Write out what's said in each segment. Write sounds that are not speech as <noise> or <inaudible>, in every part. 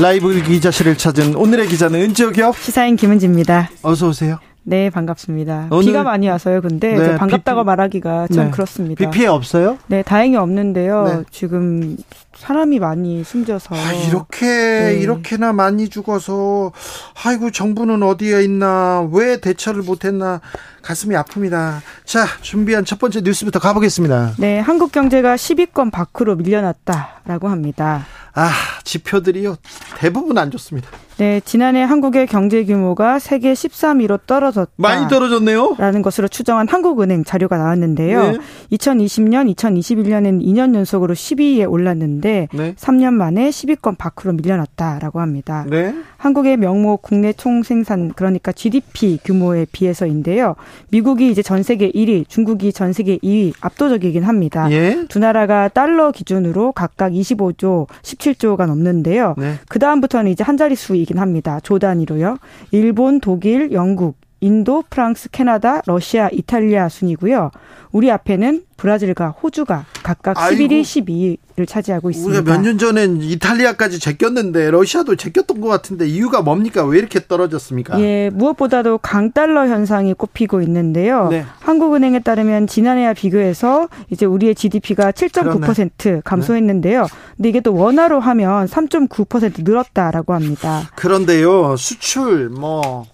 라이브 기자실을 찾은 오늘의 기자는 은지혁이요. 시사인 김은지입니다. 어서 오세요. 네, 반갑습니다. 오늘- 비가 많이 와서요. 근데 네, 반갑다고 비- 말하기가 참 네. 그렇습니다. 비 피해 없어요? 네, 다행히 없는데요. 네. 지금 사람이 많이 숨져서 아, 이렇게 네. 이렇게나 많이 죽어서 아이고 정부는 어디에 있나 왜 대처를 못 했나 가슴이 아픕니다. 자 준비한 첫 번째 뉴스부터 가보겠습니다. 네, 한국 경제가 10위권 밖으로 밀려났다라고 합니다. 아 지표들이요 대부분 안 좋습니다. 네, 지난해 한국의 경제 규모가 세계 13위로 떨어졌다. 많이 떨어졌네요. 라는 것으로 추정한 한국은행 자료가 나왔는데요. 네. 2020년, 2021년에는 2년 연속으로 10위에 올랐는데 네. 3년 만에 10위권 밖으로 밀려났다라고 합니다. 네. 한국의 명목 국내 총생산 그러니까 GDP 규모에 비해서인데요. 미국이 이제 전 세계 1위, 중국이 전 세계 2위 압도적이긴 합니다. 예. 두 나라가 달러 기준으로 각각 25조, 17조가 넘는데요. 네. 그 다음부터는 이제 한 자릿수 이긴 합니다. 조 단위로요. 일본, 독일, 영국, 인도, 프랑스, 캐나다, 러시아, 이탈리아 순이고요. 우리 앞에는 브라질과 호주가 각각 아이고. 11위, 12위를 차지하고 있습니다. 우리가 몇 년 전엔 이탈리아까지 제꼈는데 러시아도 제꼈던 것 같은데 이유가 뭡니까? 왜 이렇게 떨어졌습니까? 예, 무엇보다도 강달러 현상이 꼽히고 있는데요. 네. 한국은행에 따르면 지난해와 비교해서 이제 우리의 GDP가 7.9% 감소했는데요. 근데 이게 또 원화로 하면 3.9% 늘었다라고 합니다. 그런데요 수출 뭐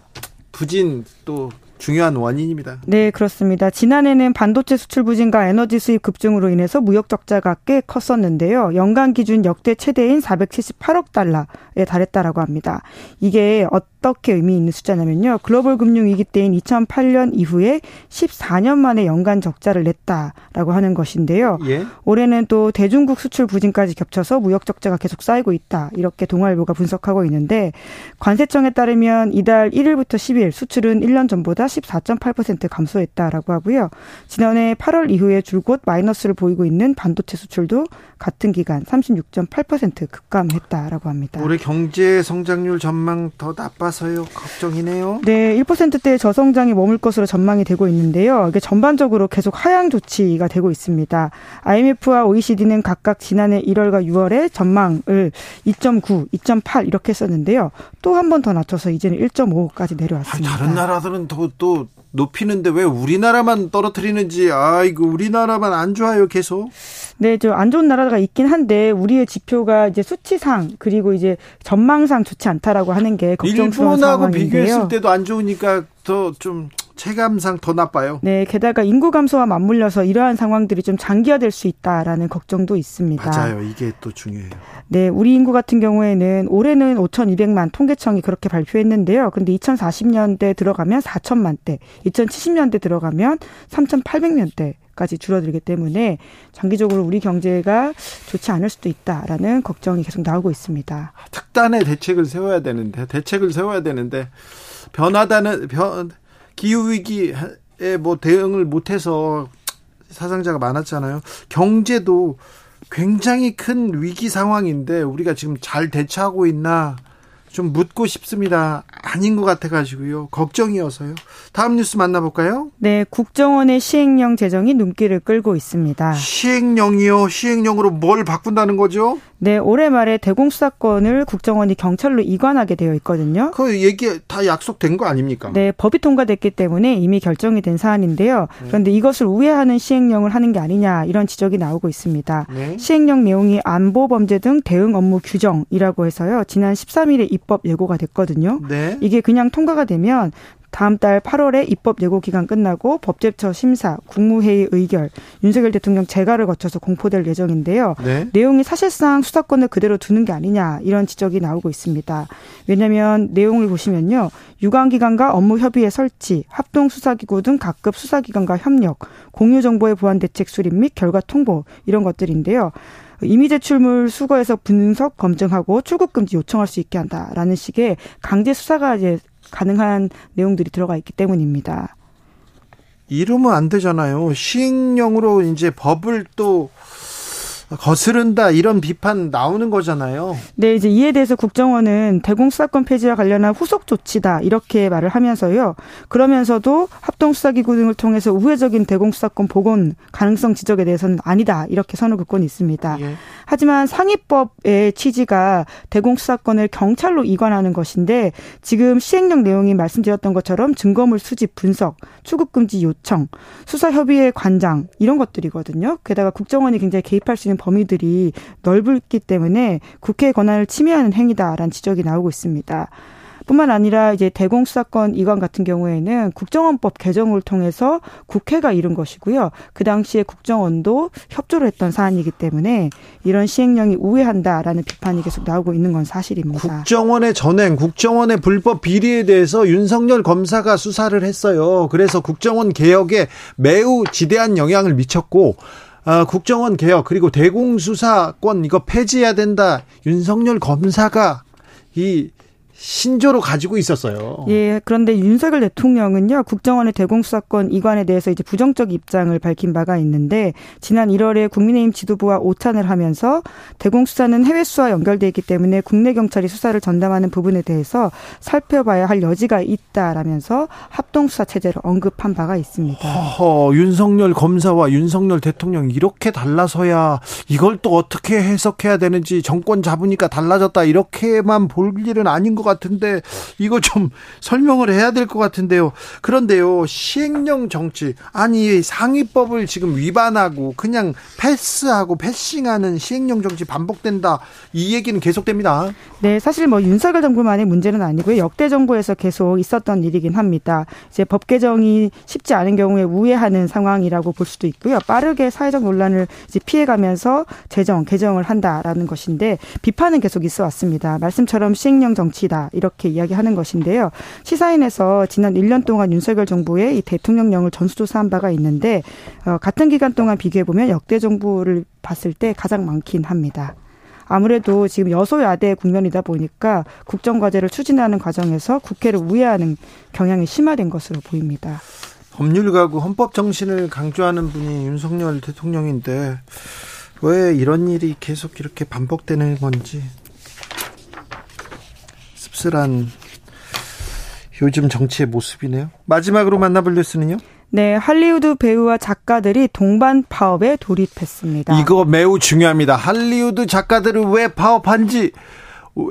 부진 또 중요한 원인입니다. 네, 그렇습니다. 지난해는 반도체 수출 부진과 에너지 수입 급증으로 인해서 무역 적자가 꽤 컸었는데요. 연간 기준 역대 최대인 478억 달러에 달했다라고 합니다. 이게 어떻게 의미 있는 숫자냐면요. 글로벌 금융 위기 때인 2008년 이후에 14년 만에 연간 적자를 냈다라고 하는 것인데요. 예. 올해는 또 대중국 수출 부진까지 겹쳐서 무역 적자가 계속 쌓이고 있다. 이렇게 동아일보가 분석하고 있는데 관세청에 따르면 이달 1일부터 10일 수출은 1년 전보다 14.8% 감소했다라고 하고요. 지난해 8월 이후에 줄곧 마이너스를 보이고 있는 반도체 수출도 같은 기간 36.8% 급감했다라고 합니다. 올해 경제 성장률 전망 더 나빠 서요. 걱정이네요. 네, 1%대의 저성장이 머물 것으로 전망이 되고 있는데요. 이게 전반적으로 계속 하향 조치가 되고 있습니다. IMF와 OECD는 각각 지난해 1월과 6월에 전망을 2.9, 2.8 이렇게 했었는데요. 또 한 번 더 낮춰서 이제는 1.5까지 아니, 내려왔습니다. 다른 나라들은 또, 또 높이는데 왜 우리나라만 떨어뜨리는지 아이고 우리나라만 안 좋아요 계속. 네, 저 안 좋은 나라가 있긴 한데 우리의 지표가 이제 수치상 그리고 이제 전망상 좋지 않다라고 하는 게 걱정스러운 일본하고 상황인데요. 비교했을 때도 안 좋으니까 더 좀 체감상 더 나빠요. 네, 게다가 인구 감소와 맞물려서 이러한 상황들이 좀 장기화될 수 있다라는 걱정도 있습니다. 맞아요. 이게 또 중요해요. 네, 우리 인구 같은 경우에는 올해는 5,200만 통계청이 그렇게 발표했는데요. 근데 2040년대 들어가면 4천만 대, 2070년대 들어가면 3,800만 대. 까지 줄어들기 때문에 장기적으로 우리 경제가 좋지 않을 수도 있다라는 걱정이 계속 나오고 있습니다. 특단의 대책을 세워야 되는데 대책을 세워야 되는데 변하다는 변 기후 위기에 뭐 대응을 못해서 사상자가 많았잖아요. 경제도 굉장히 큰 위기 상황인데 우리가 지금 잘 대처하고 있나 좀 묻고 싶습니다. 아닌 것 같아가지고요. 걱정이어서요. 다음 뉴스 만나볼까요? 네, 국정원의 시행령 제정이 눈길을 끌고 있습니다. 시행령이요. 시행령으로 뭘 바꾼다는 거죠? 네, 올해 말에 대공 수사권을 국정원이 경찰로 이관하게 되어 있거든요. 그 얘기 다 약속된 거 아닙니까? 네, 법이 통과됐기 때문에 이미 결정이 된 사안인데요. 네. 그런데 이것을 우회하는 시행령을 하는 게 아니냐 이런 지적이 나오고 있습니다. 네. 시행령 내용이 안보 범죄 등 대응 업무 규정이라고 해서요. 지난 13일에 입법 예고가 됐거든요. 네. 이게 그냥 통과가 되면 다음 달 8월에 입법 예고 기간 끝나고 법제처 심사, 국무회의 의결, 윤석열 대통령 재가를 거쳐서 공포될 예정인데요. 네. 내용이 사실상 수사권을 그대로 두는 게 아니냐 이런 지적이 나오고 있습니다. 왜냐하면 내용을 보시면요. 유관기관과 업무 협의회 설치, 합동 수사기구 등 각급 수사기관과 협력, 공유 정보의 보안 대책 수립 및 결과 통보 이런 것들인데요. 이미 제출물 수거해서 분석 검증하고 출국 금지 요청할 수 있게 한다라는 식의 강제 수사가 이제 가능한 내용들이 들어가 있기 때문입니다. 이러면 안 되잖아요. 시행령으로 이제 법을 또 거스른다 이런 비판 나오는 거잖아요. 네, 이제 이에 대해서 국정원은 대공수사권 폐지와 관련한 후속 조치다 이렇게 말을 하면서요. 그러면서도 합동수사기구 등을 통해서 우회적인 대공수사권 복원 가능성 지적에 대해서는 아니다 이렇게 선을 긋고 있습니다. 예. 하지만 상위법의 취지가 대공수사권을 경찰로 이관하는 것인데 지금 시행령 내용이 말씀드렸던 것처럼 증거물 수집 분석, 출국금지 요청, 수사 협의회 관장 이런 것들이거든요. 게다가 국정원이 굉장히 개입할 수 있는 범위들이 넓기 때문에 국회 권한을 침해하는 행위다라는 지적이 나오고 있습니다. 뿐만 아니라 이제 대공수사권 이관 같은 경우에는 국정원법 개정을 통해서 국회가 이룬 것이고요. 그 당시에 국정원도 협조를 했던 사안이기 때문에 이런 시행령이 우회한다라는 비판이 계속 나오고 있는 건 사실입니다. 국정원의 전행, 국정원의 불법 비리에 대해서 윤석열 검사가 수사를 했어요. 그래서 국정원 개혁에 매우 지대한 영향을 미쳤고 어, 국정원 개혁 그리고 대공수사권 이거 폐지해야 된다. 윤석열 검사가 이 신조로 가지고 있었어요. 예, 그런데 윤석열 대통령은요, 국정원의 대공수사권 이관에 대해서 이제 부정적 입장을 밝힌 바가 있는데, 지난 1월에 국민의힘 지도부와 오찬을 하면서 대공수사는 해외 수사와 연결돼 있기 때문에 국내 경찰이 수사를 전담하는 부분에 대해서 살펴봐야 할 여지가 있다라면서 합동수사 체제를 언급한 바가 있습니다. 허 윤석열 검사와 윤석열 대통령 이렇게 달라서야 이걸 또 어떻게 해석해야 되는지 정권 잡으니까 달라졌다 이렇게만 볼 일은 아닌 것 같 은데 이거 좀 <laughs> 설명을 해야 될 것 같은데요. 그런데요 시행령 정치 아니 상위법을 지금 위반하고 그냥 패스하고 패싱하는 시행령 정치 반복된다 이 얘기는 계속됩니다. 네, 사실 뭐 윤석열 정부만의 문제는 아니고요 역대 정부에서 계속 있었던 일이긴 합니다. 이제 법 개정이 쉽지 않은 경우에 우회하는 상황이라고 볼 수도 있고요. 빠르게 사회적 논란을 피해가면서 재정 개정을 한다라는 것인데 비판은 계속 있어 왔습니다. 말씀처럼 시행령 정치다. 이렇게 이야기하는 것인데요. 시사인에서 지난 1년 동안 윤석열 정부의 이 대통령령을 전수조사한 바가 있는데 어, 같은 기간 동안 비교해 보면 역대 정부를 봤을 때 가장 많긴 합니다. 아무래도 지금 여소야대 국면이다 보니까 국정과제를 추진하는 과정에서 국회를 우회하는 경향이 심화된 것으로 보입니다. 법률가고 헌법 정신을 강조하는 분이 윤석열 대통령인데 왜 이런 일이 계속 이렇게 반복되는 건지 씁쓸한 요즘 정치의 모습이네요. 마지막으로 만나볼 뉴스는요? 네, 할리우드 배우와 작가들이 동반 파업에 돌입했습니다. 이거 매우 중요합니다. 할리우드 작가들을 왜 파업한지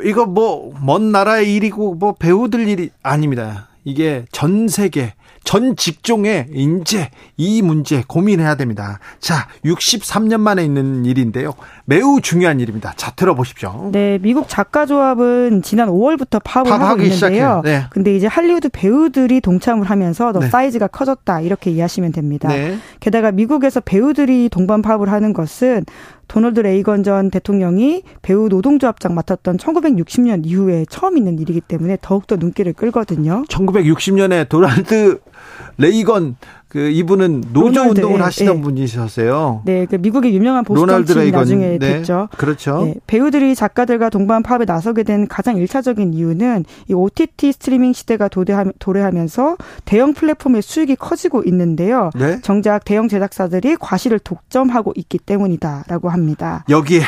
이거 뭐 먼 나라의 일이고 뭐 배우들 일이 아닙니다. 이게 전 세계 전 직종에 이제 이 문제 고민해야 됩니다. 자, 63년 만에 있는 일인데요. 매우 중요한 일입니다. 자, 들어보십시오. 네, 미국 작가 조합은 지난 5월부터 파업을 하고 있는데요. 네. 근데 이제 할리우드 배우들이 동참을 하면서 더 네. 사이즈가 커졌다 이렇게 이해하시면 됩니다. 네. 게다가 미국에서 배우들이 동반 파업을 하는 것은 도널드 레이건 전 대통령이 배우 노동조합장 맡았던 1960년 이후에 처음 있는 일이기 때문에 더욱더 눈길을 끌거든요. 1960년에 도널드 레이건 그 이분은 노조 로널드, 운동을 예, 하시던 예. 분이셨어요. 네, 그 미국의 유명한 보수 정치인 나중에 네, 됐죠. 그렇죠. 네, 배우들이 작가들과 동반 파업에 나서게 된 가장 일차적인 이유는 이 OTT 스트리밍 시대가 도래하, 도래하면서 대형 플랫폼의 수익이 커지고 있는데요. 네? 정작 대형 제작사들이 과실을 독점하고 있기 때문이다라고 합니다. 여기에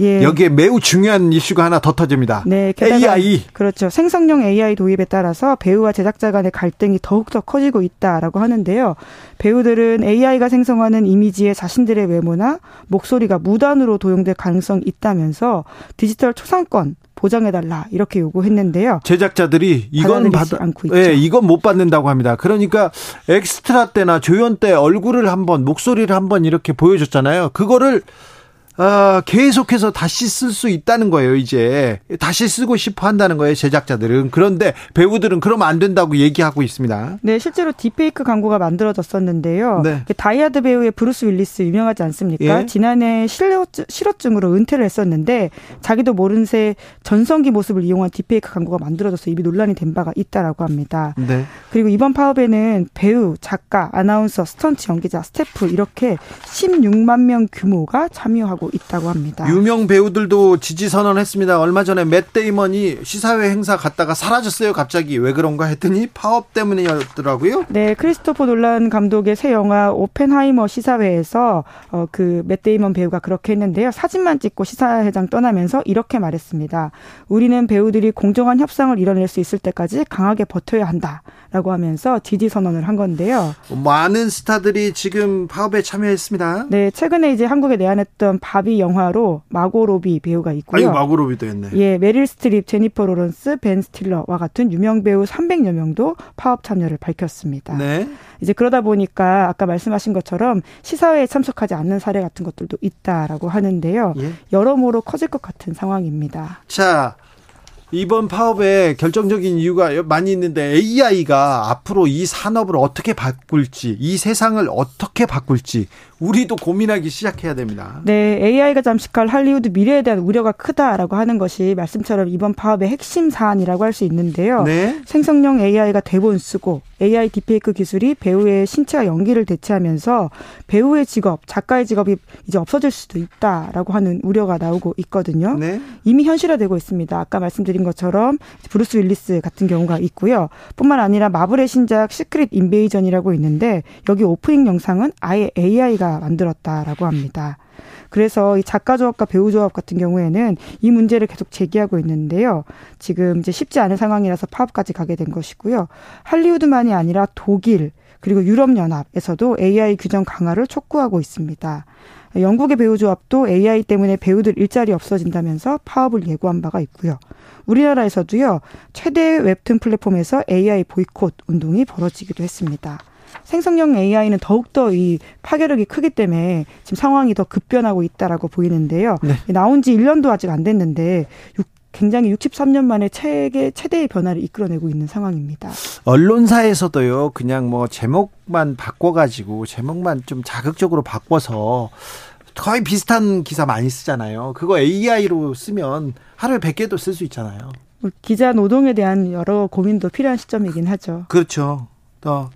예. 여기에 매우 중요한 이슈가 하나 더 터집니다. 네, AI. 그렇죠. 생성형 AI 도입에 따라서 배우와 제작자 간의 갈등이 더욱더 커지고 있다라고 하는데요. 배우들은 AI가 생성하는 이미지에 자신들의 외모나 목소리가 무단으로 도용될 가능성이 있다면서 디지털 초상권 보장해달라 이렇게 요구했는데요. 제작자들이 이건 받아 않고 있죠. 예, 이건 못 받는다고 합니다. 그러니까 엑스트라 때나 조연 때 얼굴을 한번 목소리를 한번 이렇게 보여줬잖아요. 그거를 어, 계속해서 다시 쓸 수 있다는 거예요, 이제. 다시 쓰고 싶어 한다는 거예요, 제작자들은. 그런데 배우들은 그러면 안 된다고 얘기하고 있습니다. 네, 실제로 딥페이크 광고가 만들어졌었는데요. 네. 그 다이하드 배우의 브루스 윌리스 유명하지 않습니까? 예? 지난해 실어증, 으로 은퇴를 했었는데 자기도 모른 새 전성기 모습을 이용한 딥페이크 광고가 만들어져서 이미 논란이 된 바가 있다라고 합니다. 네. 그리고 이번 파업에는 배우, 작가, 아나운서, 스턴트 연기자, 스태프 이렇게 16만 명 규모가 참여하고 하고 있다고 합니다. 유명 배우들도 지지 선언했습니다. 얼마 전에 맷 데이먼이 시사회 행사 갔다가 사라졌어요. 갑자기 왜 그런가 했더니 파업 때문이었더라고요. 네, 크리스토퍼 놀란 감독의 새 영화 오펜하이머 시사회에서 어, 그맷 데이먼 배우가 그렇게 했는데요. 사진만 찍고 시사회장 떠나면서 이렇게 말했습니다. 우리는 배우들이 공정한 협상을 이뤄낼 수 있을 때까지 강하게 버텨야 한다라고 하면서 지지 선언을 한 건데요. 많은 스타들이 지금 파업에 참여했습니다. 네, 최근에 이제 한국에 내한했던 바비 영화로 마고 로비 배우가 있고요. 아유, 마고 로비도 했네. 예, 메릴 스트립, 제니퍼 로런스, 벤 스틸러와 같은 유명 배우 300여 명도 파업 참여를 밝혔습니다. 네. 이제 그러다 보니까 아까 말씀하신 것처럼 시사회에 참석하지 않는 사례 같은 것들도 있다라고 하는데요. 예? 여러모로 커질 것 같은 상황입니다. 자, 이번 파업에 결정적인 이유가 많이 있는데 AI가 앞으로 이 산업을 어떻게 바꿀지, 이 세상을 어떻게 바꿀지 우리도 고민하기 시작해야 됩니다. 네, AI가 잠식할 할리우드 미래에 대한 우려가 크다라고 하는 것이 말씀처럼 이번 파업의 핵심 사안이라고 할 수 있는데요. 네. 생성형 AI가 대본 쓰고 AI 디페이크 기술이 배우의 신체와 연기를 대체하면서 배우의 직업, 작가의 직업이 이제 없어질 수도 있다라고 하는 우려가 나오고 있거든요. 네. 이미 현실화되고 있습니다. 아까 말씀드린 것처럼 브루스 윌리스 같은 경우가 있고요. 뿐만 아니라 마블의 신작 시크릿 인베이전이라고 있는데 여기 오프닝 영상은 아예 AI가 만들었다라고 합니다. 그래서 이 작가 조합과 배우 조합 같은 경우에는 이 문제를 계속 제기하고 있는데요. 지금 이제 쉽지 않은 상황이라서 파업까지 가게 된 것이고요. 할리우드만이 아니라 독일 그리고 유럽연합에서도 AI 규정 강화를 촉구하고 있습니다. 영국의 배우 조합도 AI 때문에 배우들 일자리 없어진다면서 파업을 예고한 바가 있고요. 우리나라에서도요, 최대 웹툰 플랫폼에서 AI 보이콧 운동이 벌어지기도 했습니다. 생성형 AI는 더욱더 이 파괴력이 크기 때문에 지금 상황이 더 급변하고 있다라고 보이는데요. 네. 나온 지 1년도 아직 안 됐는데 굉장히 63년 만에 최대, 최대의 변화를 이끌어내고 있는 상황입니다. 언론사에서도요, 그냥 뭐 제목만 바꿔가지고 제목만 좀 자극적으로 바꿔서 거의 비슷한 기사 많이 쓰잖아요. 그거 AI로 쓰면 하루에 100개도 쓸 수 있잖아요. 뭐 기자 노동에 대한 여러 고민도 필요한 시점이긴 하죠. 그렇죠. 또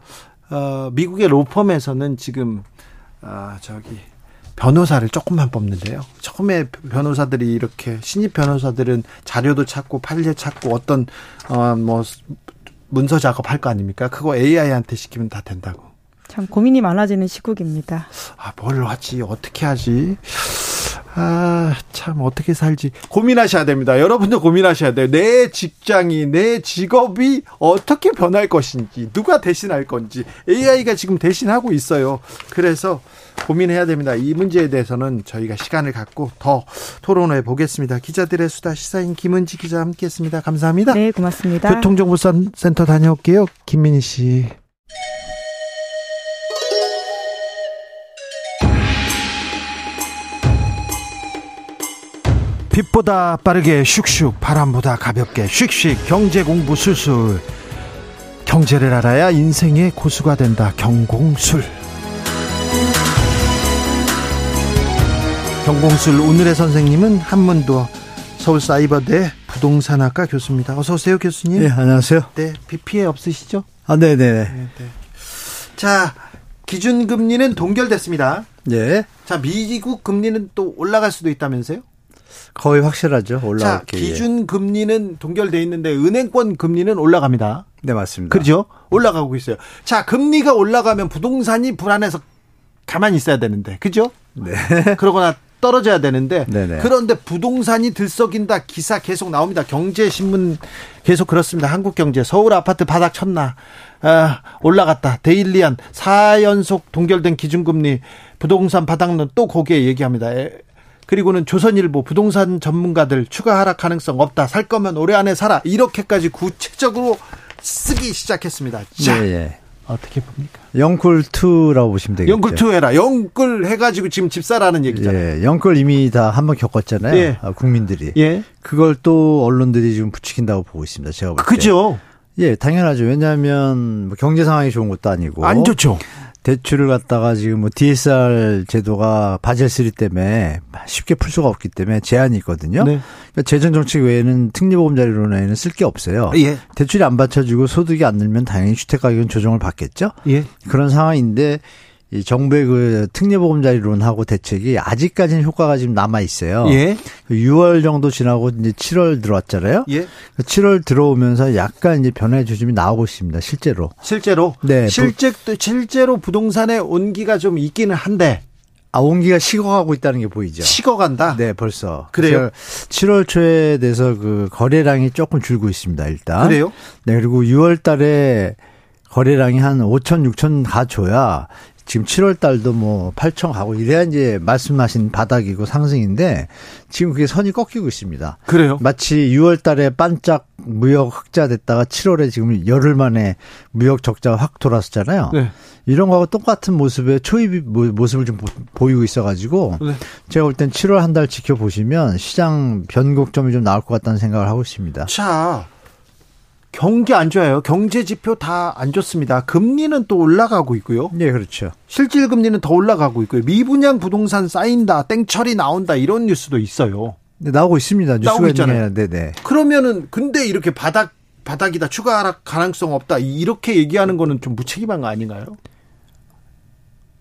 어, 미국의 로펌에서는 지금 어, 저기 변호사를 조금만 뽑는데요. 처음에 변호사들이 이렇게 신입 변호사들은 자료도 찾고 판례 찾고 어떤 어 뭐 문서 작업할 거 아닙니까? 그거 AI한테 시키면 다 된다고. 참 고민이 많아지는 시국입니다. 아, 뭘 하지? 어떻게 하지? 아, 참, 어떻게 살지. 고민하셔야 됩니다. 여러분도 고민하셔야 돼요. 내 직장이, 내 직업이 어떻게 변할 것인지, 누가 대신할 건지, AI가 지금 대신하고 있어요. 그래서 고민해야 됩니다. 이 문제에 대해서는 저희가 시간을 갖고 더 토론해 보겠습니다. 기자들의 수다 시사인 김은지 기자 함께 했습니다. 감사합니다. 네, 고맙습니다. 교통정보센터 다녀올게요. 김민희 씨. 빛보다 빠르게 슉슉 바람보다 가볍게 슉슉 경제 공부 술술 경제를 알아야 인생의 고수가 된다 경공술 경공술 오늘의 선생님은 한문도 서울사이버대 부동산학과 교수입니다. 어서 오세요 교수님. 네 안녕하세요. 네 피해 없으시죠? 아 네네. 네, 네. 자 기준금리는 동결됐습니다. 네. 자 미국 금리는 또 올라갈 수도 있다면서요? 거의 확실하죠. 올라갈 게. 기준 금리는 동결돼 있는데 은행권 금리는 올라갑니다. 네, 맞습니다. 그렇죠? 올라가고 있어요. 자, 금리가 올라가면 부동산이 불안해서 가만히 있어야 되는데. 그죠? 네. <laughs> 그러거나 떨어져야 되는데 네네. 그런데 부동산이 들썩인다 기사 계속 나옵니다. 경제신문 계속 그렇습니다. 한국경제 서울 아파트 바닥 쳤나 아, 올라갔다. 데일리안 4연속 동결된 기준금리 부동산 바닥론 또 거기에 얘기합니다. 에, 그리고는 조선일보 부동산 전문가들 추가 하락 가능성 없다. 살 거면 올해 안에 사라. 이렇게까지 구체적으로 쓰기 시작했습니다. 자, 예, 예. 어떻게 봅니까? 영끌2라고 보시면 되겠죠. 영끌 two 해라. 영끌 해가지고 지금 집 사라는 얘기잖아요. 예, 영끌 이미 다 한번 겪었잖아요. 예. 아, 국민들이. 예. 그걸 또 언론들이 지금 부추긴다고 보고 있습니다. 제가 볼 때. 그죠? 예, 당연하죠. 왜냐하면 뭐 경제 상황이 좋은 것도 아니고. 안 좋죠. 대출을 갖다가 지금 뭐 DSR 제도가 바젤 3 때문에 쉽게 풀 수가 없기 때문에 제한이 있거든요. 네. 그러니까 재정 정책 외에는 특례보험자료로는 쓸 게 없어요. 예. 대출이 안 받쳐주고 소득이 안 늘면 당연히 주택 가격은 조정을 받겠죠. 예. 그런 상황인데 이 정부의 그 특례보험자리론하고 대책이 아직까지는 효과가 지금 남아 있어요. 예. 6월 정도 지나고 이제 7월 들어왔잖아요. 예. 7월 들어오면서 약간 이제 변화의 조짐이 나오고 있습니다. 실제로. 실제로. 네. 실제, 실제로 부동산의 온기가 좀 있기는 한데, 아, 온기가 식어가고 있다는 게 보이죠. 식어간다. 네, 벌써. 그래요? 7월 초에 돼서 그 거래량이 조금 줄고 있습니다, 일단. 그래요? 네, 그리고 6월 달에 거래량이 한 5천, 6천 가줘야 지금 7월 달도 뭐 8천 가고 이래야 이제 말씀하신 바닥이고 상승인데 지금 그게 선이 꺾이고 있습니다. 그래요? 마치 6월 달에 반짝 무역 흑자 됐다가 7월에 지금 열흘 만에 무역 적자가 확 돌았었잖아요. 네. 이런 거하고 똑같은 모습의 초입 모습을 좀 보이고 있어가지고 네. 제가 볼 땐 7월 한 달 지켜보시면 시장 변곡점이 좀 나올 것 같다는 생각을 하고 있습니다. 자, 경기 안 좋아요. 경제 지표 다 안 좋습니다. 금리는 또 올라가고 있고요. 네, 그렇죠. 실질 금리는 더 올라가고 있고요. 미분양 부동산 쌓인다, 땡처리 나온다 이런 뉴스도 있어요. 네, 나오고 있습니다. 뉴스가 나오고 있잖아요. 아니라, 네네. 그러면은 근데 이렇게 바닥 바닥이다 추가 하락 가능성 없다 이렇게 얘기하는 거는 좀 무책임한 거 아닌가요?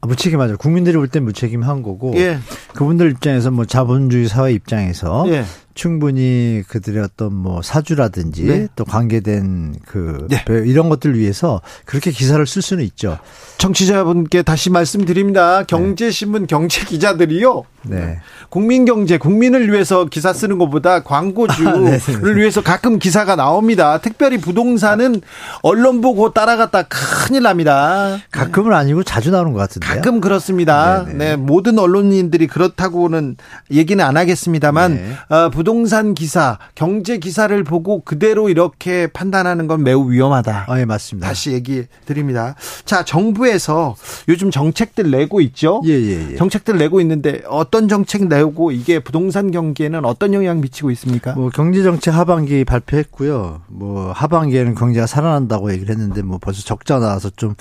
아, 무책임하죠. 국민들이 볼 땐 무책임한 거고. 예. 그분들 입장에서 뭐 자본주의 사회 입장에서 예. 충분히 그들의 어떤 뭐 사주라든지 네. 또 관계된 그 네. 이런 것들 위해서 그렇게 기사를 쓸 수는 있죠. 청취자분께 다시 말씀드립니다. 경제신문 경제 기자들이요. 네. 국민 경제 국민을 위해서 기사 쓰는 것보다 광고주를 네, 네, 네. 위해서 가끔 기사가 나옵니다. 특별히 부동산은 언론 보고 따라갔다 큰일 납니다. 가끔은 아니고 자주 나오는 것 같은데요. 가끔 그렇습니다. 네네. 네, 모든 언론인들이 그렇다고는 얘기는 안 하겠습니다만 네. 어, 부동 산 기사, 경제 기사를 보고 그대로 이렇게 판단하는 건 매우 위험하다. 아, 예, 맞습니다. 다시 얘기 드립니다. 자, 정부에서 요즘 정책들 내고 있죠? 예, 예, 예. 정책들 내고 있는데 어떤 정책 내고 이게 부동산 경기에는 어떤 영향 미치고 있습니까? 뭐 경제 정책 하반기 발표했고요. 뭐 하반기에는 경제가 살아난다고 얘기를 했는데 뭐 벌써 적자 나와서 좀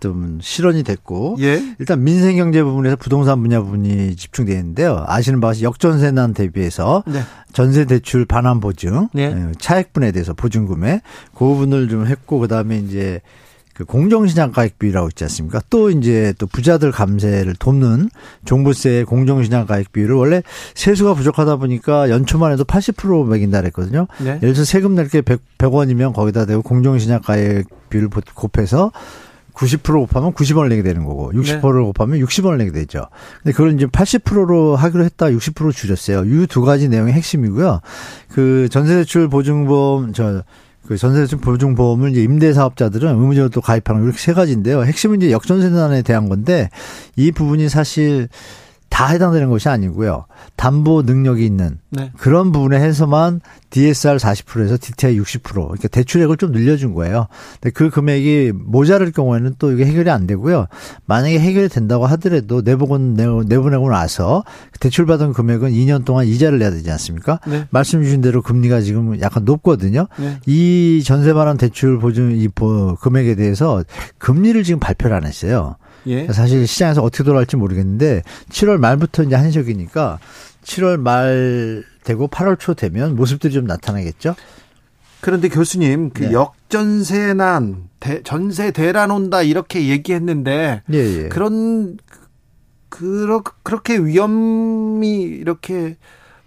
좀 실현이 됐고 예. 일단 민생 경제 부분에서 부동산 분야 부분이 집중되어 있는데요. 아시는 바와 같이 역전세난 대비해서 네. 전세 대출 반환 보증, 네. 예, 차액분에 대해서 보증 구매 그 부분을 좀 했고 그다음에 이제 그 공정시장 가액 비율이라고 있지 않습니까? 또 이제 또 부자들 감세를 돕는 종부세 공정시장 가액 비율을 원래 세수가 부족하다 보니까 연초만 해도 80% 매긴다 그랬거든요. 네. 예를 들어서 세금 낼게 100, 100 원이면 거기다 대고 공정시장 가액 비율을 곱해서 90% 곱하면 90원을 내게 되는 거고 60%를 곱하면 60원을 내게 되죠. 근데 그걸 이제 80%로 하기로 했다 60% 줄였어요. 이 두 가지 내용이 핵심이고요. 그 전세대출 보증보험 저 그 전세대출 보증보험을 이제 임대사업자들은 의무적으로 또 가입하는 거 이렇게 세 가지인데요. 핵심은 이제 역전세난에 대한 건데 이 부분이 사실 다 해당되는 것이 아니고요. 담보 능력이 있는 네. 그런 부분에 해서만 DSR 40%에서 DTI 60% 그러니까 대출액을 좀 늘려준 거예요. 근데 그 금액이 모자랄 경우에는 또 이게 해결이 안 되고요. 만약에 해결이 된다고 하더라도 내보건 내보내고 나서 대출받은 금액은 2년 동안 이자를 내야 되지 않습니까? 네. 말씀 주신 대로 금리가 지금 약간 높거든요. 네. 이 전세 반환 대출 보증 이 보- 금액에 대해서 금리를 지금 발표를 안 했어요. 예. 사실 시장에서 어떻게 돌아갈지 모르겠는데 7월 말부터 이제 한시적이니까 7월 말 되고 8월 초 되면 모습들이 좀 나타나겠죠. 그런데 교수님, 그 네. 역전세난, 대- 전세 대란 온다 이렇게 얘기했는데 예, 예. 그런 그러, 그렇게 위험이 이렇게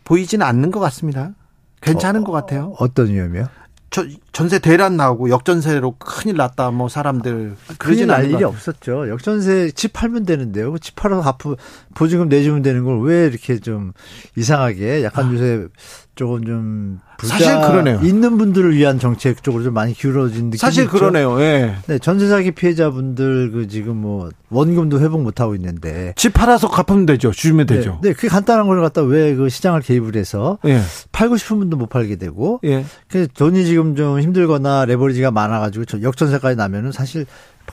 보이지는 않는 것 같습니다. 괜찮은 것 같아요. 어떤 위험이요? 저 전세 대란 나오고 역전세로 큰일 났다 뭐 사람들 큰일 날 일이 없었죠. 역전세 집 팔면 되는데요. 그집 팔아서 갚고 보증금 내주면 되는 걸 왜 이렇게 좀 이상하게 약간 아. 요새 조금 좀 사실 그러네요. 있는 분들을 위한 정책 쪽으로 좀 많이 기울어진 느낌이 사실 있죠? 그러네요. 예. 네, 전세 사기 피해자분들 그 지금 뭐 원금도 회복 못 하고 있는데 집 팔아서 갚으면 되죠. 주면 네, 되죠. 네, 그게 간단한 걸 갖다 왜 그 시장을 개입을 해서 예. 팔고 싶은 분도 못 팔게 되고 예. 그 돈이 지금 좀 힘들거나 레버리지가 많아 가지고 역전세까지 나면은 사실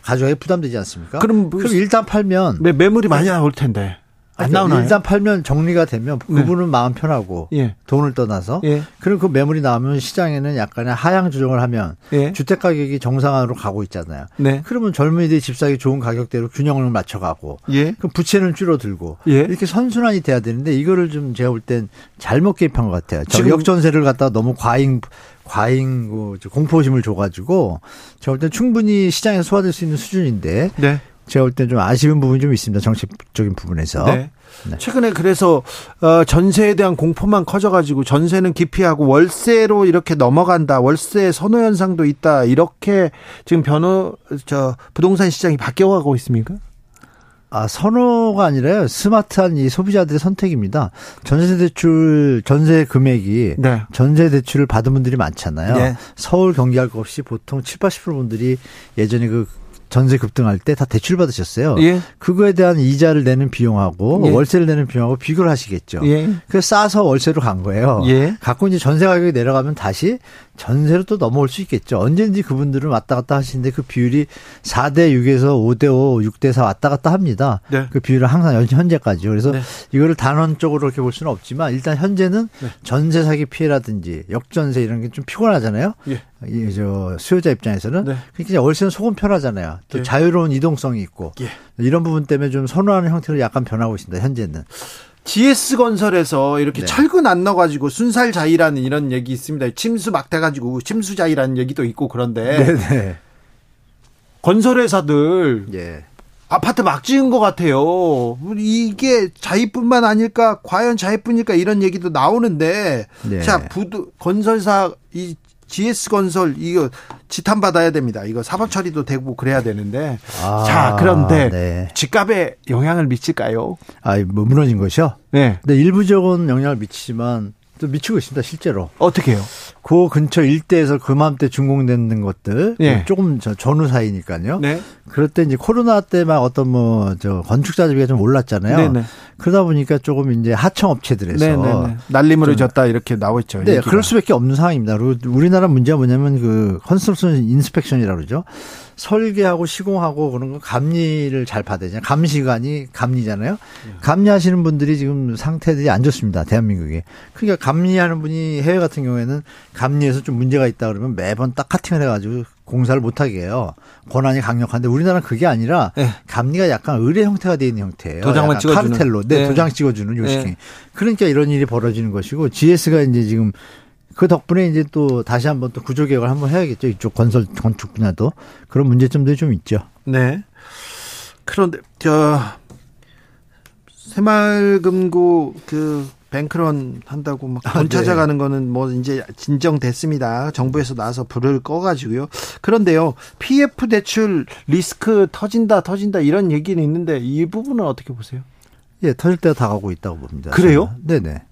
가족에 부담되지 않습니까? 그럼, 그럼 일단 팔면 매, 물이 많이 나올 텐데. 안 나오나요? 일단 팔면 정리가 되면 네. 그분은 네. 마음 편하고 예. 돈을 떠나서 예. 그리고 그 매물이 나오면 시장에는 약간의 하향 조정을 하면 예. 주택 가격이 정상화로 가고 있잖아요. 네. 그러면 젊은이들이 집 사기 좋은 가격대로 균형을 맞춰가고 예. 그럼 부채는 줄어들고 예. 이렇게 선순환이 돼야 되는데 이거를 좀 제가 볼 땐 잘못 개입한 것 같아요. 지금 역전세를 갖다가 너무 과잉 과잉 그 공포심을 줘가지고 제가 볼땐 충분히 시장에서 소화될 수 있는 수준인데 네. 제가 볼땐좀 아쉬운 부분이 좀 있습니다. 정책적인 부분에서. 네. 네. 최근에 그래서 어, 전세에 대한 공포만 커져가지고 전세는 기피하고 월세로 이렇게 넘어간다. 월세 선호 현상도 있다. 이렇게 지금 변호 저 부동산 시장이 바뀌어가고 있습니까? 아, 선호가 아니라요. 스마트한 이 소비자들의 선택입니다. 전세 대출, 전세 금액이 네. 전세 대출을 받은 분들이 많잖아요. 네. 서울 경기 할 것 없이 보통 7, 80% 분들이 예전에 그 전세 급등할 때 다 대출 받으셨어요. 예. 그거에 대한 이자를 내는 비용하고 예. 월세를 내는 비용하고 비교를 하시겠죠. 예. 그래서 싸서 월세로 간 거예요. 예. 갖고 이제 전세 가격이 내려가면 다시 전세로 또 넘어올 수 있겠죠. 언제든지 그분들은 왔다 갔다 하시는데 그 비율이 4대 6에서 5대 5, 6대 4 왔다 갔다 합니다. 네. 그 비율은 항상 현재까지요. 그래서 네. 이거를 단원적으로 이렇게 볼 수는 없지만 일단 현재는 네. 전세 사기 피해라든지 역전세 이런 게 좀 피곤하잖아요. 예. 저 수요자 입장에서는 네. 그러니까 월세는 소금 편하잖아요. 또 예. 자유로운 이동성이 있고 예. 이런 부분 때문에 좀 선호하는 형태로 약간 변하고 있습니다. 현재는. GS 건설에서 이렇게 네. 철근 안 넣어가지고 순살자이라는 이런 얘기 있습니다. 침수 막 돼가지고 침수자이라는 얘기도 있고 그런데 네네. 네. 건설회사들 예. 아파트 막 지은 것 같아요. 이게 자이뿐만 아닐까? 과연 자이뿐일까? 이런 얘기도 나오는데 네. 자 부두 건설사 이 GS 건설 이거 지탄 받아야 됩니다. 이거 사법 처리도 되고 그래야 되는데 아, 자 그런데 네. 집값에 영향을 미칠까요? 아뭐 무너진 것이요? 네. 근데 일부적은 영향을 미치지만 또 미치고 있습니다 실제로. 어떻게요? 그 근처 일대에서 그맘때 준공되는 것들 네. 조금 저 전후 사이니까요. 네. 그럴 때 이제 코로나 때 막 어떤 뭐 저 건축자재비가 좀 올랐잖아요. 네네. 네. 그러다 보니까 조금 이제 하청 업체들에서 네네네. 네, 네. 날림으로 졌다 이렇게 나오죠. 네, 얘기가. 그럴 수밖에 없는 상황입니다. 우리나라 문제가 뭐냐면 그 construction inspection이라고 그러죠. 설계하고 시공하고 그런 거 감리를 잘 받아야 되잖아요. 감시관이 감리잖아요. 감리하시는 분들이 지금 상태들이 안 좋습니다. 대한민국에. 그러니까 감리하는 분이 해외 같은 경우에는 감리에서 좀 문제가 있다 그러면 매번 딱 cutting을 해가지고 공사를 못하게 해요. 권한이 강력한데 우리나라는 그게 아니라 네. 감리가 약간 의뢰 형태가 되어 있는 형태예요. 도장만 찍어주는. 카르텔로. 네, 네. 도장 찍어주는 요식행. 네. 그러니까 이런 일이 벌어지는 것이고 GS가 이제 지금 그 덕분에 이제 또 다시 한번 또 구조 개혁을 한번 해야겠죠. 이쪽 건설 건축 분야도 그런 문제점들이 좀 있죠. 네. 그런데 저 새마을금고 그 뱅크런 한다고 막돈 아, 네. 찾아가는 거는 뭐 이제 진정됐습니다. 정부에서 나와서 불을 꺼가지고요. 그런데요, PF 대출 리스크 터진다, 터진다 이런 얘기는 있는데 이 부분은 어떻게 보세요? 예, 터질 때가 다가오고 있다고 봅니다. 그래요? 네네.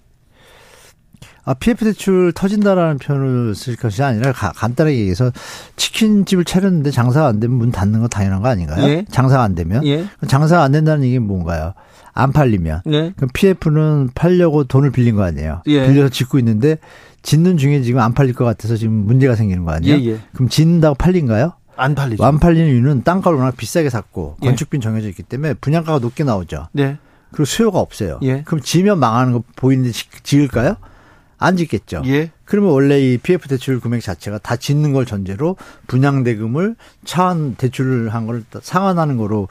아, PF 대출 터진다라는 표현을 쓸 것이 아니라 가, 간단하게 얘기해서 치킨집을 차렸는데 장사가 안 되면 문 닫는 거 당연한 거 아닌가요? 예? 장사가 안 되면? 예? 장사가 안 된다는 얘기는 뭔가요? 안 팔리면. 예? 그럼 PF는 팔려고 돈을 빌린 거 아니에요? 예. 빌려서 짓고 있는데 짓는 중에 지금 안 팔릴 것 같아서 지금 문제가 생기는 거 아니에요? 예, 예. 그럼 짓는다고 팔린가요? 안 팔리죠. 안 팔리는 이유는 땅값을 워낙 비싸게 샀고 예. 건축비는 정해져 있기 때문에 분양가가 높게 나오죠. 네. 그리고 수요가 없어요. 예. 그럼 지면 망하는 거 보이는데 지을까요? 안 짓겠죠. 예. 그러면 원래 이 PF 대출 금액 자체가 다 짓는 걸 전제로 분양 대금을 차한 대출을 한 걸 상환하는 거로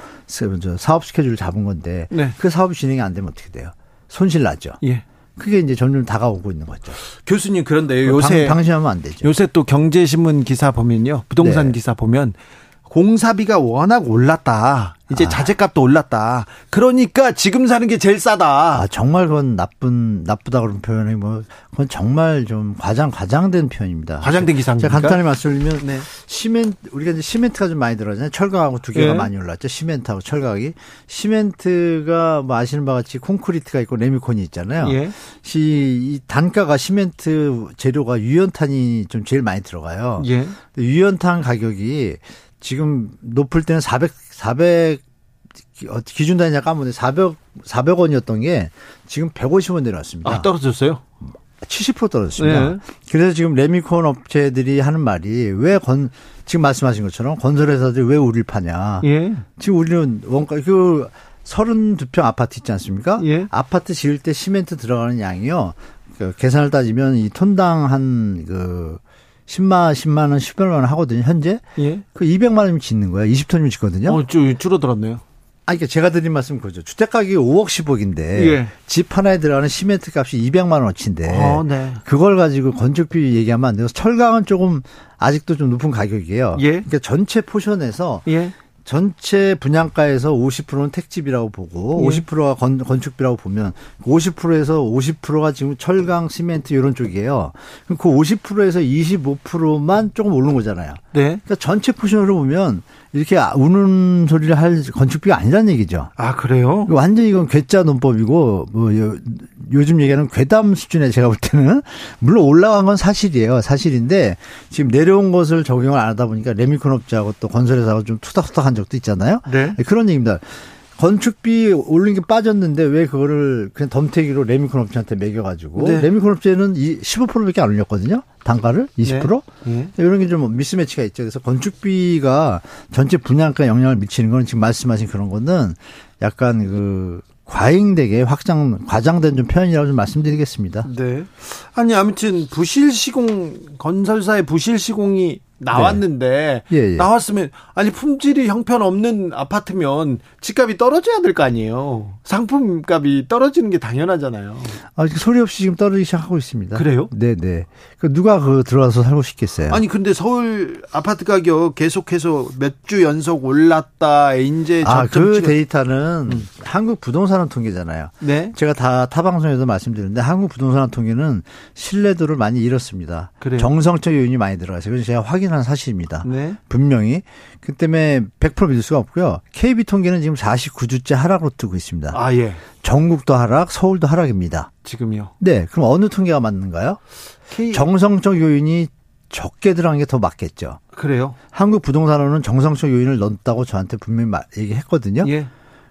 사업 스케줄을 잡은 건데 네. 그 사업이 진행이 안 되면 어떻게 돼요? 손실 나죠. 예. 그게 이제 점점 다가오고 있는 거죠. 교수님 그런데 요새 방, 심하면 안 되죠. 요새 또 경제신문 기사 보면요, 부동산 네. 기사 보면 공사비가 워낙 올랐다. 이제 아. 자재값도 올랐다. 그러니까 지금 사는 게 제일 싸다. 아, 정말 그건 나쁜, 나쁘다 그런 표현이 뭐, 그건 정말 좀 과장, 과장된 표현입니다. 과장된 기사입니까? 제가 간단히 말씀드리면, 네. 시멘트, 우리가 이제 시멘트가 좀 많이 들어가잖아요. 철강하고 두 개가 예. 많이 올랐죠. 시멘트하고 철강이. 시멘트가 뭐 아시는 바와 같이 콘크리트가 있고 레미콘이 있잖아요. 예. 시, 이 단가가 시멘트 재료가 유연탄이 좀 제일 많이 들어가요. 예. 유연탄 가격이 지금 높을 때는 400, 400, 어, 기준 단위냐 까먹는데 400, 400원이었던 게 지금 150원 내려왔습니다. 아, 떨어졌어요? 70% 떨어졌습니다. 네. 그래서 지금 레미콘 업체들이 하는 말이 왜 건, 지금 말씀하신 것처럼 건설회사들이 왜 우리를 파냐. 예. 지금 우리는 원가, 그 32평 아파트 있지 않습니까? 예. 아파트 지을 때 시멘트 들어가는 양이요. 그 계산을 따지면 이 톤당 한 그 10만, 10만 원, 10여만 원 하거든요, 현재. 예. 그 200만 원이면 짓는 거야. 20톤이면 짓거든요. 어, 좀 줄어들었네요. 아, 그러니까 제가 드린 말씀은 그거죠. 주택 가격이 5억 10억인데 예. 집 하나에 들어가는 시멘트 값이 200만 원어치인데 어, 네. 그걸 가지고 건축비 얘기하면 안 되고 철강은 조금 아직도 좀 높은 가격이에요. 예. 그러니까 전체 포션에서 예. 전체 분양가에서 50%는 택지비라고 보고 예. 50%가 건, 건축비라고 보면 50%에서 50%가 지금 철강, 시멘트 이런 쪽이에요. 그럼 그 50%에서 25%만 조금 오른 거잖아요. 네. 그러니까 전체 포션으로 보면 이렇게 아, 우는 소리를 할 건축비가 아니라는 얘기죠. 아, 그래요? 완전 히 이건 괴짜 논법이고 뭐 요, 요즘 얘기하는 괴담 수준에 제가 볼 때는 <laughs> 물론 올라간 건 사실이에요. 사실인데 지금 내려온 것을 적용을 안 하다 보니까 레미콘 업자하고 또 건설회사가 좀 투닥투닥 한 적도 있잖아요. 네. 그런 얘기입니다. 건축비 올린 게 빠졌는데 왜 그거를 그냥 덤태기로 레미콘 업체한테 매겨가지고 네. 레미콘 업체는 이 15%밖에 안 올렸거든요. 단가를 20%. 예. 이런 게 좀 미스매치가 있죠. 그래서 건축비가 전체 분양가에 영향을 미치는 건 지금 말씀하신 그런 거는 약간 그 과잉되게 확장 과장된 좀 표현이라고 좀 말씀드리겠습니다. 네. 아니 아무튼 부실 시공 건설사의 부실 시공이 나왔는데 예, 예. 나왔으면 아니 품질이 형편없는 아파트면 집값이 떨어져야 될 거 아니에요. 상품값이 떨어지는 게 당연하잖아요. 아, 소리 없이 지금 떨어지기 시작하고 있습니다. 그래요? 네, 네. 그 누가 그 들어와서 살고 싶겠어요? 아니 근데 서울 아파트 가격 계속해서 몇 주 연속 올랐다. 이제 아, 그 데이터는 한국 부동산 통계잖아요. 네. 제가 다 타방송에서 말씀드렸는데 한국 부동산 통계는 신뢰도를 많이 잃었습니다. 그래요? 정성적 요인이 많이 들어가서 그건 제가 확인 한 사실입니다. 네. 분명히 그 때문에 100% 믿을 수가 없고요. KB 통계는 지금 49주째 하락으로 뜨고 있습니다. 아 예. 전국도 하락, 서울도 하락입니다. 지금요. 네, 그럼 어느 통계가 맞는가요? K 정성적 요인이 적게 들어간 게 더 맞겠죠. 그래요? 한국 부동산원은 정성적 요인을 넣었다고 저한테 분명히 마- 얘기했거든요. 예.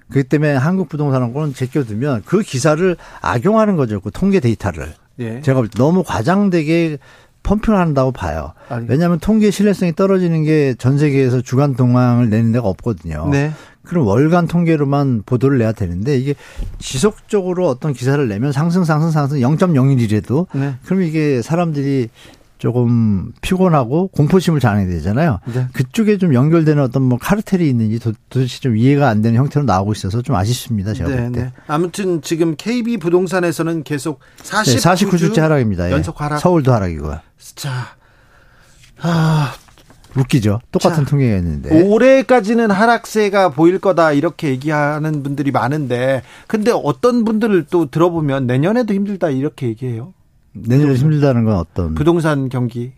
그렇기 때문에 한국 부동산원은 제껴두면 그 기사를 악용하는 거죠. 그 통계 데이터를. 예. 제가 볼때 너무 과장되게 펌핑을 한다고 봐요. 왜냐하면 통계 신뢰성이 떨어지는 게 전 세계에서 주간 동향을 내는 데가 없거든요. 네. 그럼 월간 통계로만 보도를 내야 되는데 이게 지속적으로 어떤 기사를 내면 상승 상승 상승 0.01이라도 네. 그럼 이게 사람들이 조금 피곤하고 공포심을 자아내야 되잖아요. 네. 그쪽에 좀 연결되는 어떤 뭐 카르텔이 있는지 도, 도대체 좀 이해가 안 되는 형태로 나오고 있어서 좀 아쉽습니다. 제가 네, 볼 때. 네. 아무튼 지금 KB 부동산에서는 계속 49주 네, 49주째 하락입니다. 예. 연속 하락. 서울도 하락이고요. 자, 아, 웃기죠. 똑같은 자, 통계가 있는데. 올해까지는 하락세가 보일 거다 이렇게 얘기하는 분들이 많은데, 근데 어떤 분들을 또 들어보면 내년에도 힘들다 이렇게 얘기해요. 내년에 힘들다는 건 어떤 부동산 경기.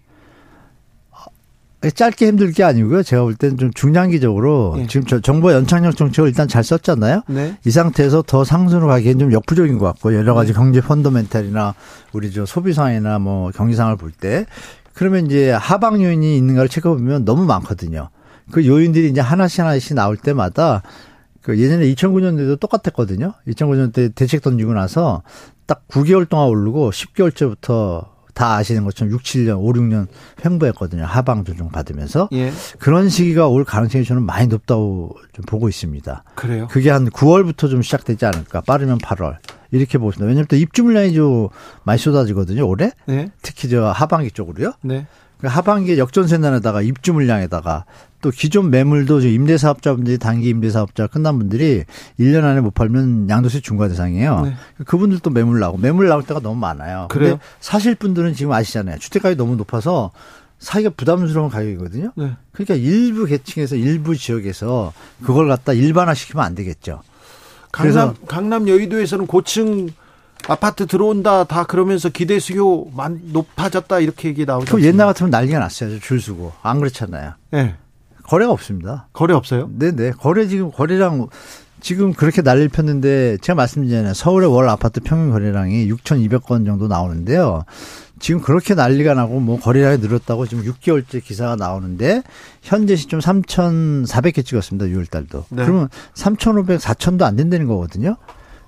짧게 힘들 게 아니고요. 제가 볼 때는 좀 중장기적으로 예. 지금 저 정부 연착륙 정책을 일단 잘 썼잖아요. 네. 이 상태에서 더 상승으로 가기엔 좀 역부족인 것 같고 여러 네. 가지 경제 펀더멘탈이나 우리 저 소비 상황이나 뭐 경기 상황을 볼 때 그러면 이제 하방 요인이 있는가를 체크해 보면 너무 많거든요. 그 요인들이 이제 하나씩 하나씩 나올 때마다 그 예전에 2009년도에도 똑같았거든요. 2009년 때 대책 던지고 나서 딱 9개월 동안 오르고 10개월째부터 다 아시는 것처럼 6, 7년, 5, 6년 횡보했거든요. 하방 조정 받으면서. 예. 그런 시기가 올 가능성이 저는 많이 높다고 좀 보고 있습니다. 그래요. 그게 한 9월부터 좀 시작되지 않을까. 빠르면 8월. 이렇게 보고 있습니다. 왜냐하면 또 입주 물량이 좀 많이 쏟아지거든요. 올해. 네. 특히 저 하반기 쪽으로요. 네. 그 하반기에 역전세난에다가 입주 물량에다가 또 기존 매물도 저 임대사업자분들이 단기 임대사업자 끝난 분들이 1년 안에 못 팔면 양도세 중과 대상이에요. 네. 그분들도 매물 나오고 매물 나올 때가 너무 많아요. 그래요? 근데 사실 분들은 지금 아시잖아요. 주택가격이 너무 높아서 사기가 부담스러운 가격이거든요. 네. 그러니까 일부 계층에서 일부 지역에서 그걸 갖다 일반화 시키면 안 되겠죠. 강남 강남 여의도에서는 고층 아파트 들어온다 다 그러면서 기대 수요 만 높아졌다 이렇게 얘기 나오죠. 그 옛날 같으면 난리가 났어요. 줄 서고 안 그렇잖아요. 네. 거래가 없습니다. 거래 없어요? 네네. 거래 지금 거래량 지금 그렇게 난리를 폈는데 제가 말씀드리잖아요. 서울의 월 아파트 평균 거래량이 6,200건 정도 나오는데요. 지금 그렇게 난리가 나고 뭐 거래량이 늘었다고 지금 6개월째 기사가 나오는데 현재 시점 3,400개 찍었습니다. 6월 달도. 네. 그러면 3,500, 4,000도 안 된다는 거거든요.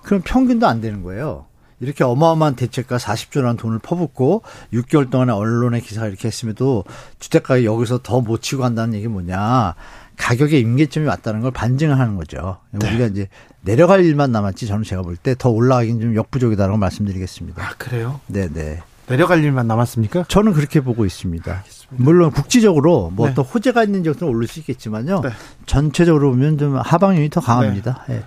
그럼 평균도 안 되는 거예요. 이렇게 어마어마한 대책과 40조라는 돈을 퍼붓고 6개월 동안에 언론의 기사가 이렇게 했음에도 주택가가 여기서 더 못 치고 간다는 얘기 뭐냐. 가격의 임계점이 왔다는 걸 반증을 하는 거죠. 우리가 이제 내려갈 일만 남았지 저는 제가 볼 때 더 올라가긴 좀 역부족이다라고 말씀드리겠습니다. 아 그래요? 네네. 내려갈 일만 남았습니까? 저는 그렇게 보고 있습니다. 물론 국지적으로 뭐 네. 또 호재가 있는 지역들은 오를 수 있겠지만요. 네. 전체적으로 보면 좀 하방률이 더 강합니다. 예.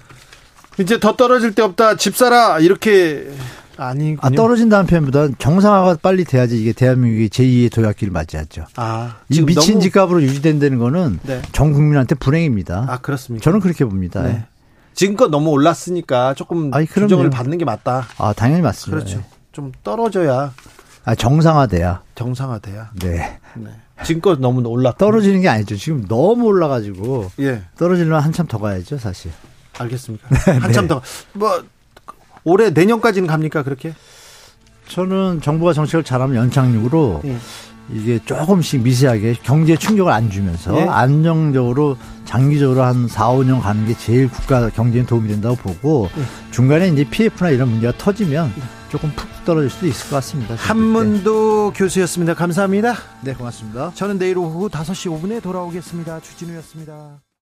이제 더 떨어질 데 없다 집 사라 이렇게 아니군요. 아, 떨어진다는 표현보다 정상화가 빨리 돼야지 이게 대한민국이 제2의 도약기를 맞이하죠. 아, 이 지금 미친 집값으로 유지된다는 거는 네. 전 국민한테 불행입니다. 아 그렇습니까? 저는 그렇게 봅니다. 네. 예. 지금껏 너무 올랐으니까 조금 아니. 규정을 받는 게 맞다. 아, 당연히 맞습니다. 그렇죠. 예. 좀 떨어져야 아, 정상화돼야. 정상화돼야. 네. 네. 지금껏 너무 올랐다. 떨어지는 게 아니죠. 지금 너무 올라가지고 예, 떨어지려면 한참 더 가야죠, 사실. 알겠습니다. <laughs> 네. 한참 더뭐 올해 내년까지는 갑니까 그렇게? 저는 정부가 정책을 잘하면 연착륙으로 예. 이게 조금씩 미세하게 경제 충격을 안 주면서 예. 안정적으로 장기적으로 한 4, 5년 가는 게 제일 국가 경제에 도움이 된다고 보고 예. 중간에 이제 PF나 이런 문제가 터지면 조금 푹 떨어질 수도 있을 것 같습니다. 한문도 교수였습니다. 감사합니다. 네, 고맙습니다. 저는 내일 오후 5시 5분에 돌아오겠습니다. 주진우였습니다.